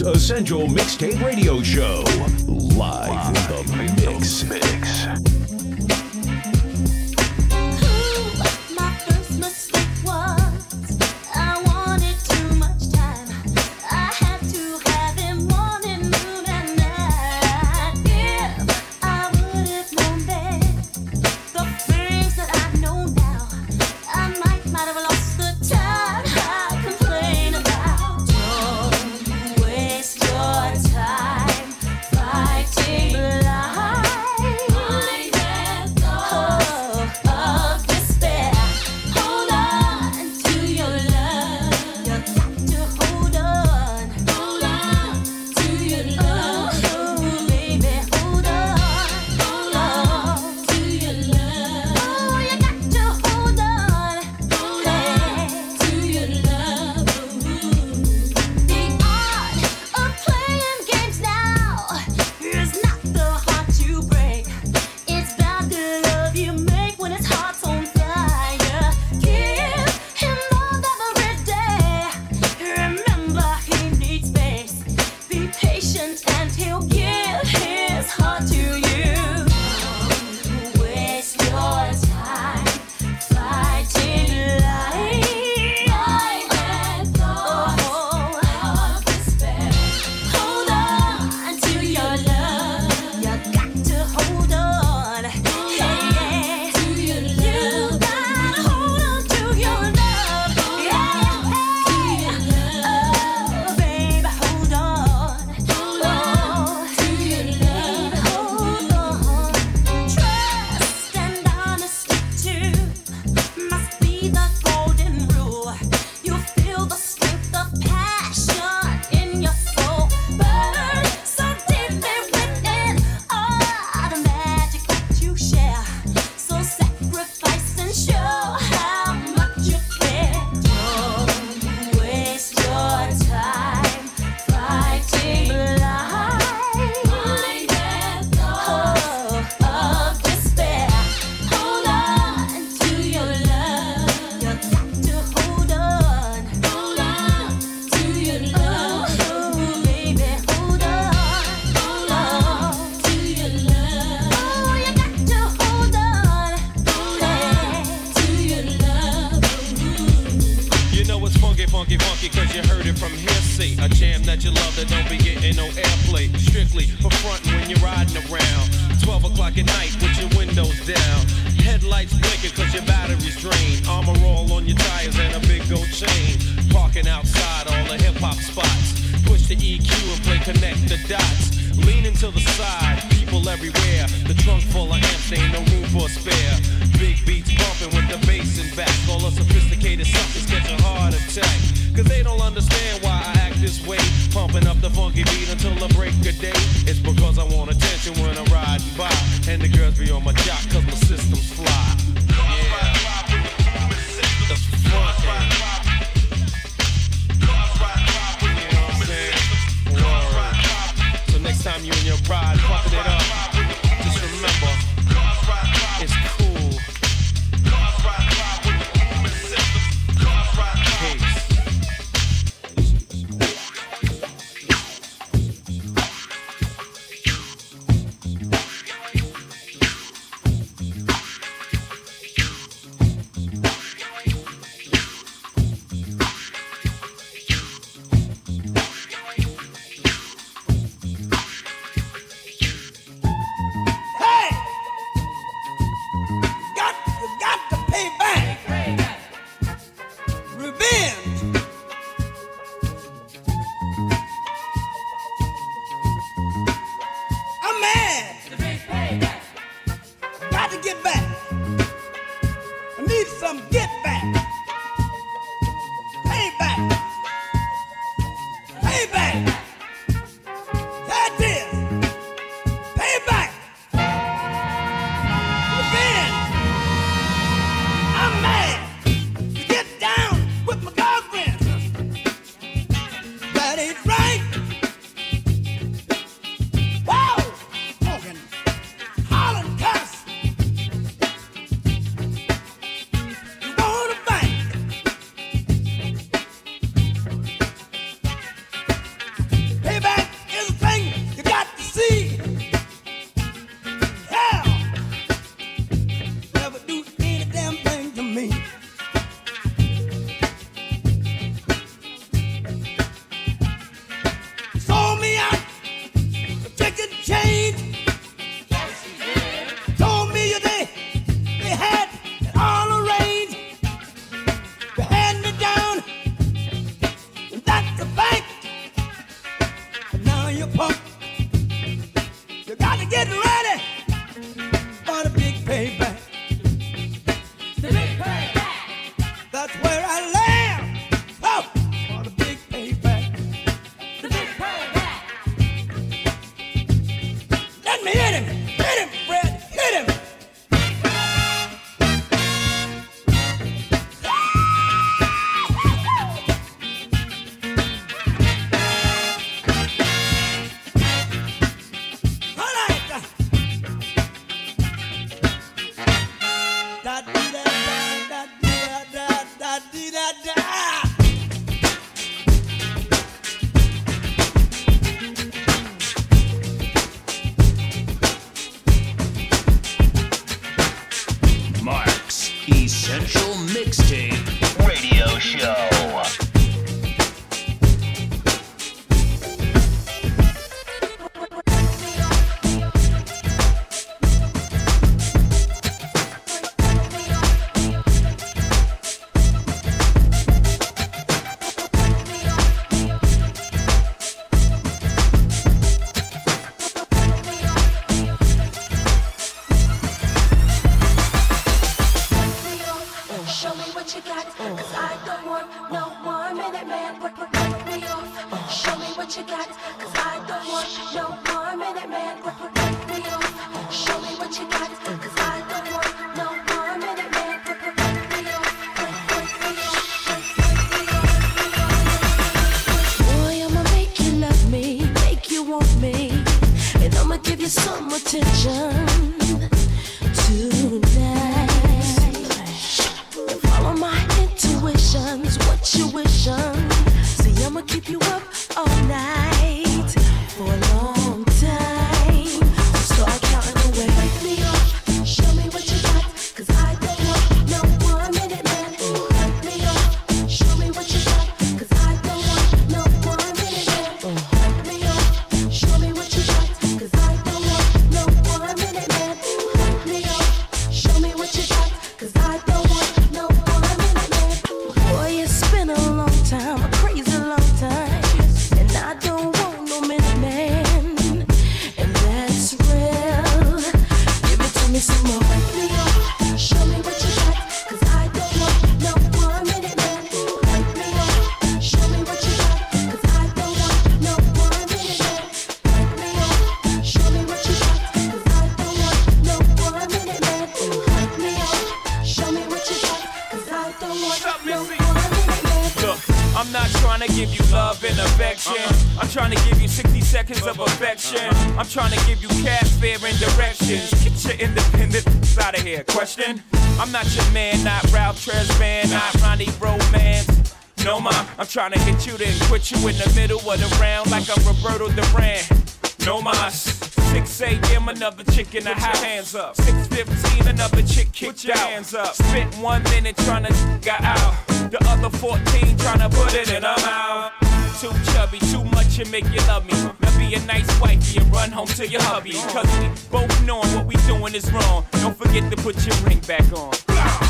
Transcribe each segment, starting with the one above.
Essential Mixtape Radio Show. Live, Live in the mix. mix. everywhere. The trunk full of amps, ain't no room for a spare. Big beats bumping with the bass and back. All the sophisticated suckers catch a heart attack. Cause they don't understand why I act this way. Pumping up the funky beat until the break of day. It's because I want attention when I'm riding by. And the girls be on my jock cause my come get back. Essential Mixtape. What you got, cause I don't want no one minute man. Break, break me off. Show me what you got, love and affection. I'm trying to give you 60 seconds of affection. I'm trying to give you cash fare and directions. Get your independent out of here. Question? I'm not your man, not Ralph Tresvant, not Ronnie Romance. No, ma, I'm trying to hit you, then quit you in the middle of the round like I'm Roberto Duran. No mas. 6 a.m. another chick in the high Hands up. 6:15 another chick kicked your out. Hands up. Spent one minute trying to get out. The other 14 trying to put it in. I'm out. Too chubby, too much and make you love me. Now be a nice wifey and run home to your hubby. Cause we both knowing what we doing is wrong. Don't forget to put your ring back on.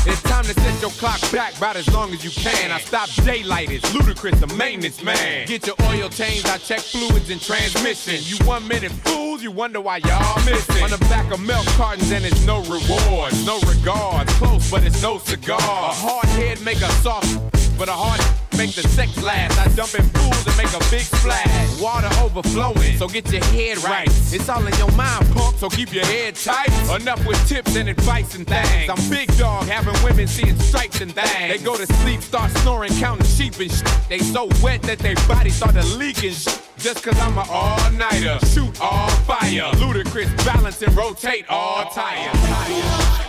It's time to set your clock back about as long as you can. I stop daylight, it's Ludacris, the maintenance man. Get your oil changed, I check fluids and transmission. You one minute fools, you wonder why y'all missing. On the back of milk cartons, and it's no rewards, no regards. Close, but it's no cigar. A hard head make a soft, but a hard make the sex last. I jump in pools and make a big splash. Water overflowing, so get your head right. It's all in your mind, punk, so keep your head tight. Enough with tips and advice and things. I'm big dog, having women seeing stripes and things. They go to sleep, start snoring, counting sheep and shit. They so wet that their body started leaking shit. Just cause I'm an all-nighter, shoot all fire. Ludacris balance and rotate all tires. Show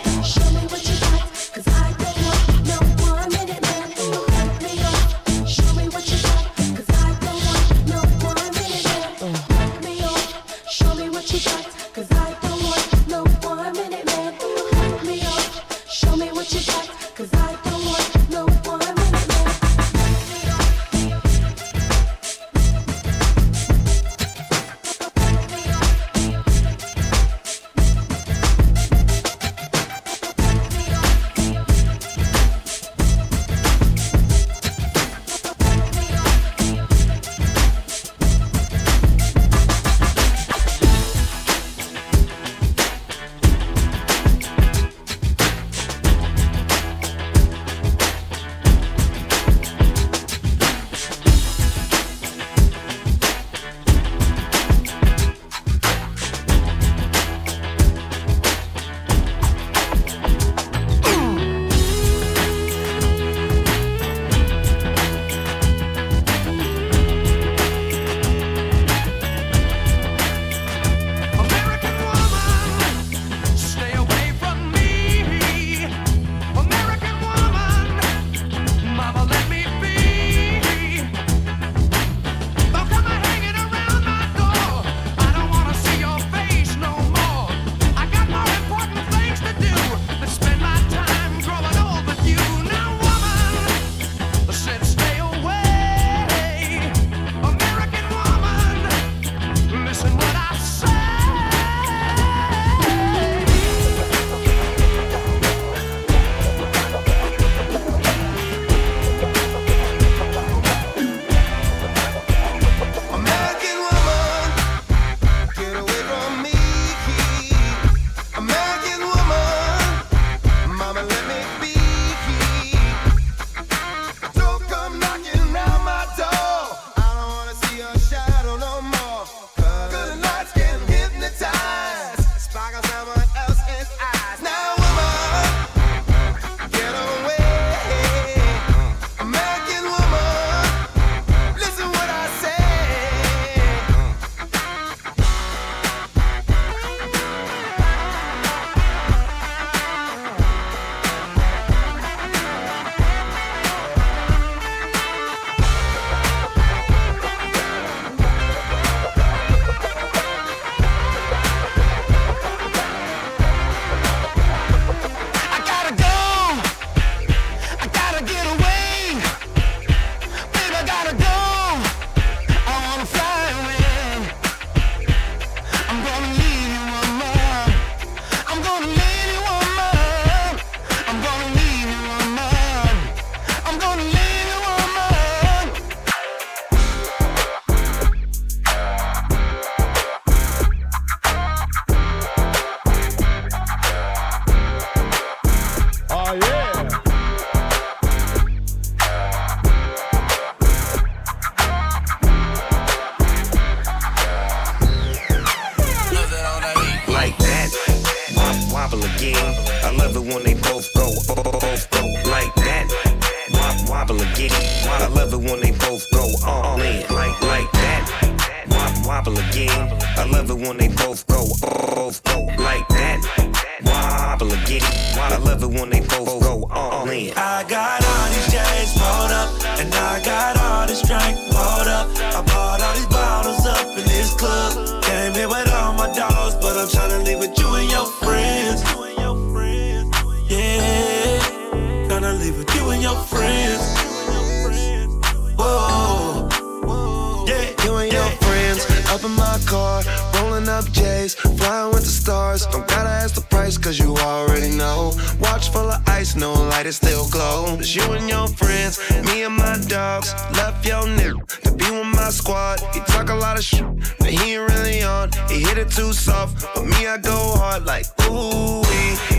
nigga to be with my squad. He talk a lot of shit, but he ain't really on. He hit it too soft, but me, I go hard like, ooh,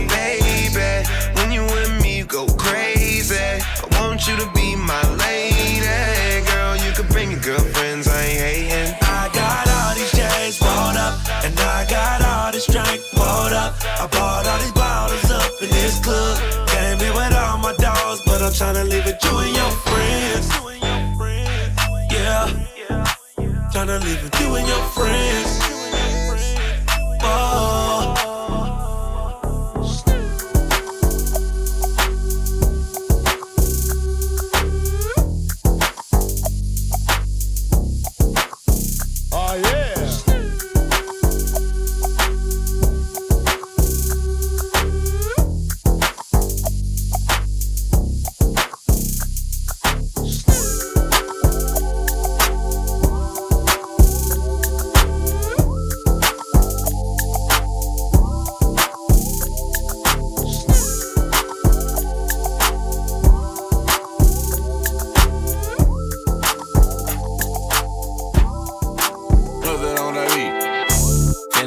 baby. When you with me, you go crazy. I want you to be my lady, girl. You can bring your girlfriends, I ain't hating. I got all these J's rolled up, and I got all this drink pulled up. I bought all these bottles up in this club. Came here with all my dogs, but I'm tryna leave with you and your friends. Tryna leave with you and your friends.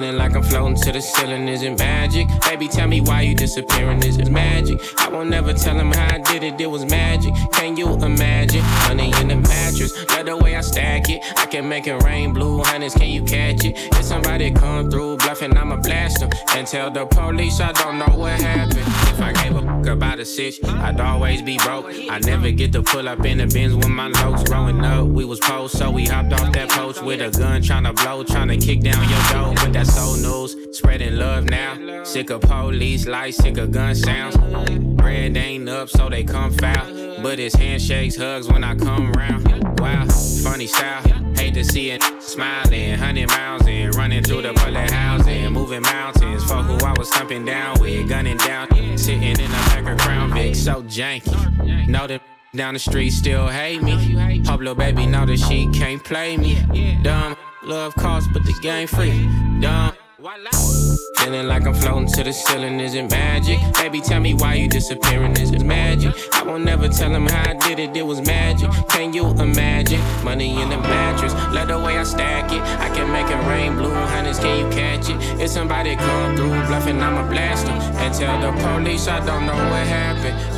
Feeling like I'm floating to the ceiling, is it magic? Baby, tell me why you disappearing, is it magic? I won't never tell him how I did it, it was magic. Can you imagine? Money in the mattress, love the way I stack it. I can make it rain, blue hundreds, can you catch it? If somebody come through bluffing, I'ma blast them. And tell the police I don't know what happened. If I gave a fuck about a sitch, I'd always be broke. I never get to pull up in the bins with my locs. Growing up, we was post, so we hopped off that post with a gun, trying to blow, trying to kick down your door. But that's old news, spreading love now. Sick of police lights, sick of gun sounds. Bread ain't up, so they come foul. But it's handshakes, hugs when I come round. Wow, funny style. Hate to see it smiling, hundred miles in, running through the bullet housing, moving mountains. For who I was thumping down with, gunning down, sitting in back of Crown Vic, so janky. Know that down the street still hate me. Little baby know that she can't play me. Dumb love costs, but the game free. Dumb. Feeling like I'm floating to the ceiling, is it magic? Baby, tell me why you disappearing, is it magic? I won't never tell him how I did it, it was magic. Can you imagine? Money in the mattress, love the way I stack it. I can make it rain, blue hundreds, can you catch it? If somebody come through bluffing, I'ma blast them. And tell the police I don't know what happened.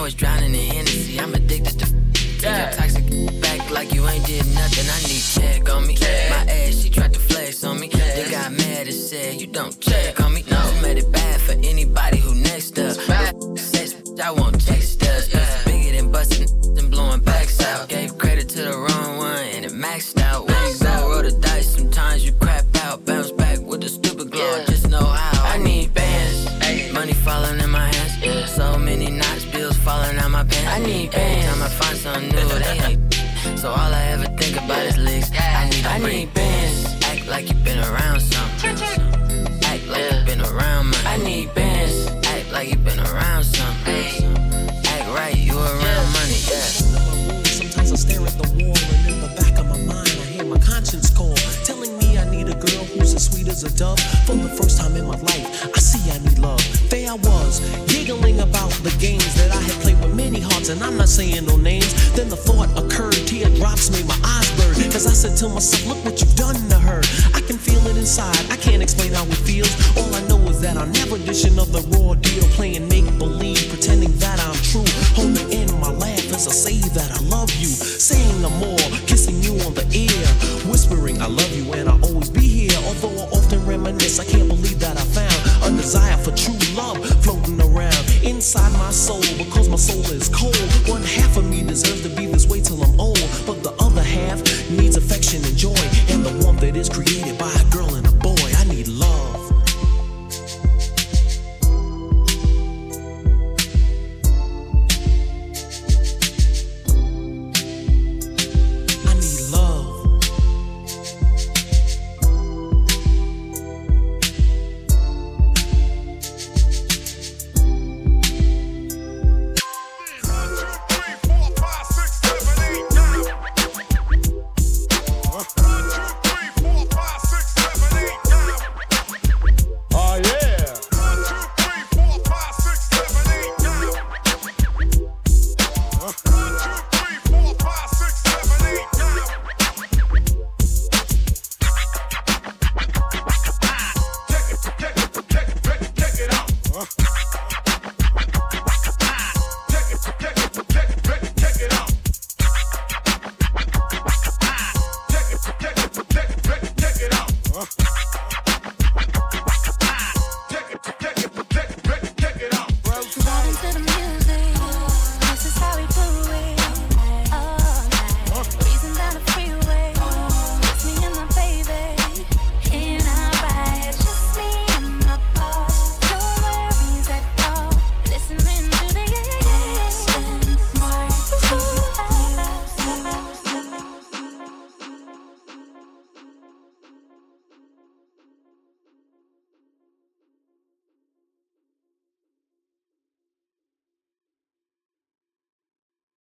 Always drowning in Hennessy. I'm addicted to. Your toxic back like you ain't did nothing. I need check on me. My been around Kissing you on the ear, whispering I love you and I'll always be here. Although I often reminisce, I can't believe that I found a desire for truth